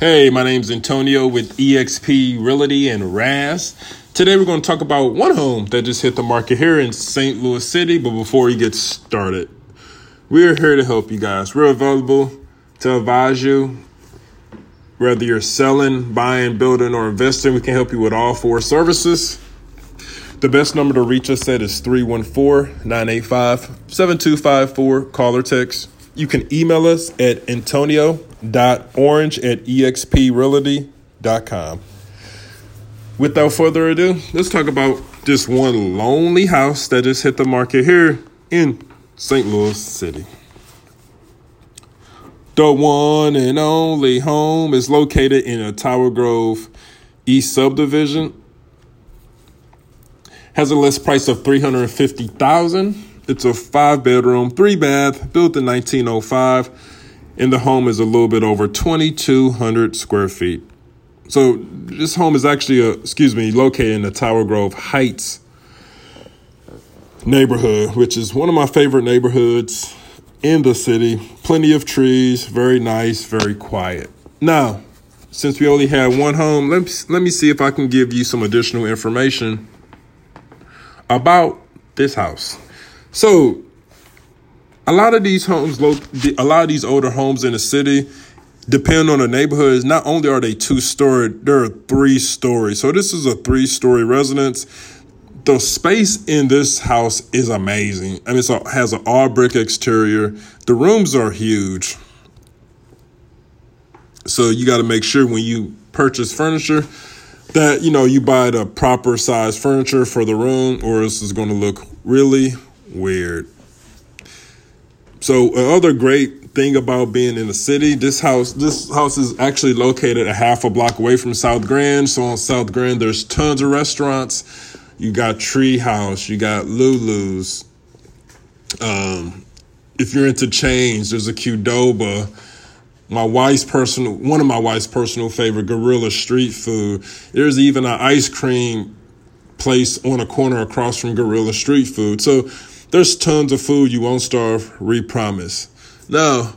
Hey, my name's Antonio with eXp Realty and RAS. Today we're going to talk about one home that just hit the market here in St. Louis City. But before we get started, we're here to help you guys. We're available to advise you. Whether you're selling, buying, building, or investing, we can help you with all four services. The best number to reach us at is 314 985 7254. Call or text. You can email us at antonio.orange at exprealty.com. Without further ado, let's talk about this one lonely house that just hit the market here in St. Louis City. The one and only home is located in a Tower Grove East subdivision. Has a list price of 350000 It's a five bedroom, three bath, built in 1905, and the home is a little bit over 2,200 square feet. So this home is actually, a, excuse me, located in the Tower Grove Heights neighborhood, which is one of my favorite neighborhoods in the city. Plenty of trees, very nice, very quiet. Now, since we only had one home, let me, let me see if I can give you some additional information about this house. So, a lot of these homes, a lot of these older homes in the city, depend on the neighborhoods. Not only are they two story, they're three story. So this is a three story residence. The space in this house is amazing. I mean, it has an all brick exterior. The rooms are huge. So you got to make sure when you purchase furniture that you know you buy the proper size furniture for the room, or else it's going to look really weird. So another great thing about being in the city, this house this house is actually located a half a block away from South Grand. So on South Grand, there's tons of restaurants. You got Tree House, you got Lulu's. Um, if you're into chains, there's a Qdoba. My wife's personal, one of my wife's personal favorite, Guerrilla Street Food. There's even an ice cream place on a corner across from Guerrilla Street Food. So there's tons of food. You won't starve. Repromise. Now,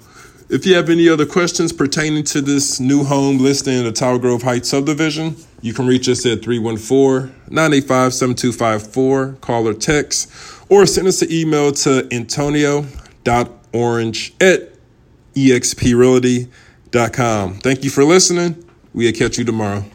if you have any other questions pertaining to this new home listing in the Tower Grove Heights subdivision, you can reach us at 314 985 7254, call or text, or send us an email to antonio.orange at exprealty.com. Thank you for listening. We'll catch you tomorrow.